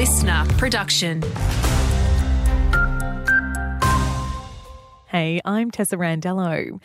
listener production. Hey, I'm Tessa Randello.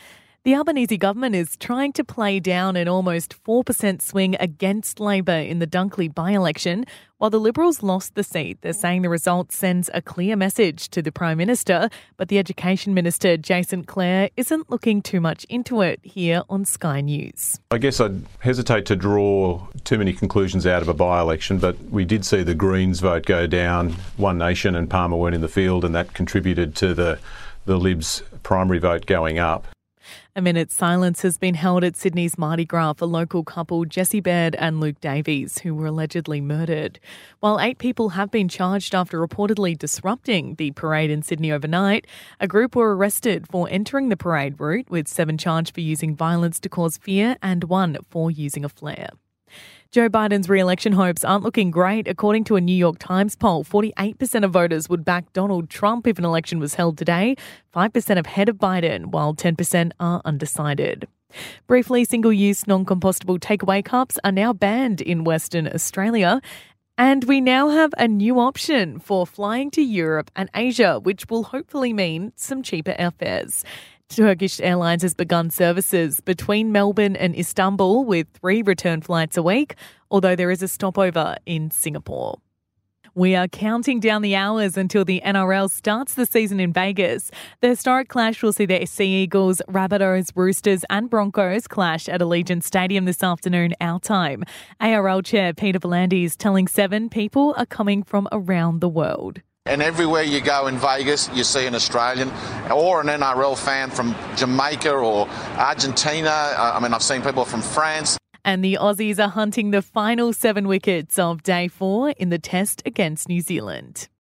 The Albanese government is trying to play down an almost 4% swing against Labor in the Dunkley by election. While the Liberals lost the seat, they're saying the result sends a clear message to the Prime Minister. But the Education Minister, Jason Clare, isn't looking too much into it here on Sky News. I guess I'd hesitate to draw too many conclusions out of a by election, but we did see the Greens vote go down. One Nation and Palmer weren't in the field, and that contributed to the, the Libs' primary vote going up. A minute's silence has been held at Sydney's Mardi Gras for local couple Jesse Baird and Luke Davies, who were allegedly murdered. While eight people have been charged after reportedly disrupting the parade in Sydney overnight, a group were arrested for entering the parade route, with seven charged for using violence to cause fear and one for using a flare. Joe Biden's re election hopes aren't looking great. According to a New York Times poll, 48% of voters would back Donald Trump if an election was held today, 5% ahead of Biden, while 10% are undecided. Briefly, single use non compostable takeaway cups are now banned in Western Australia. And we now have a new option for flying to Europe and Asia, which will hopefully mean some cheaper airfares. Turkish Airlines has begun services between Melbourne and Istanbul with three return flights a week, although there is a stopover in Singapore. We are counting down the hours until the NRL starts the season in Vegas. The historic clash will see the Sea Eagles, Rabbitohs, Roosters, and Broncos clash at Allegiant Stadium this afternoon, our time. ARL Chair Peter V'landys telling Seven people are coming from around the world. And everywhere you go in Vegas, you see an Australian or an NRL fan from Jamaica or Argentina. Uh, I mean, I've seen people from France. And the Aussies are hunting the final seven wickets of day four in the test against New Zealand.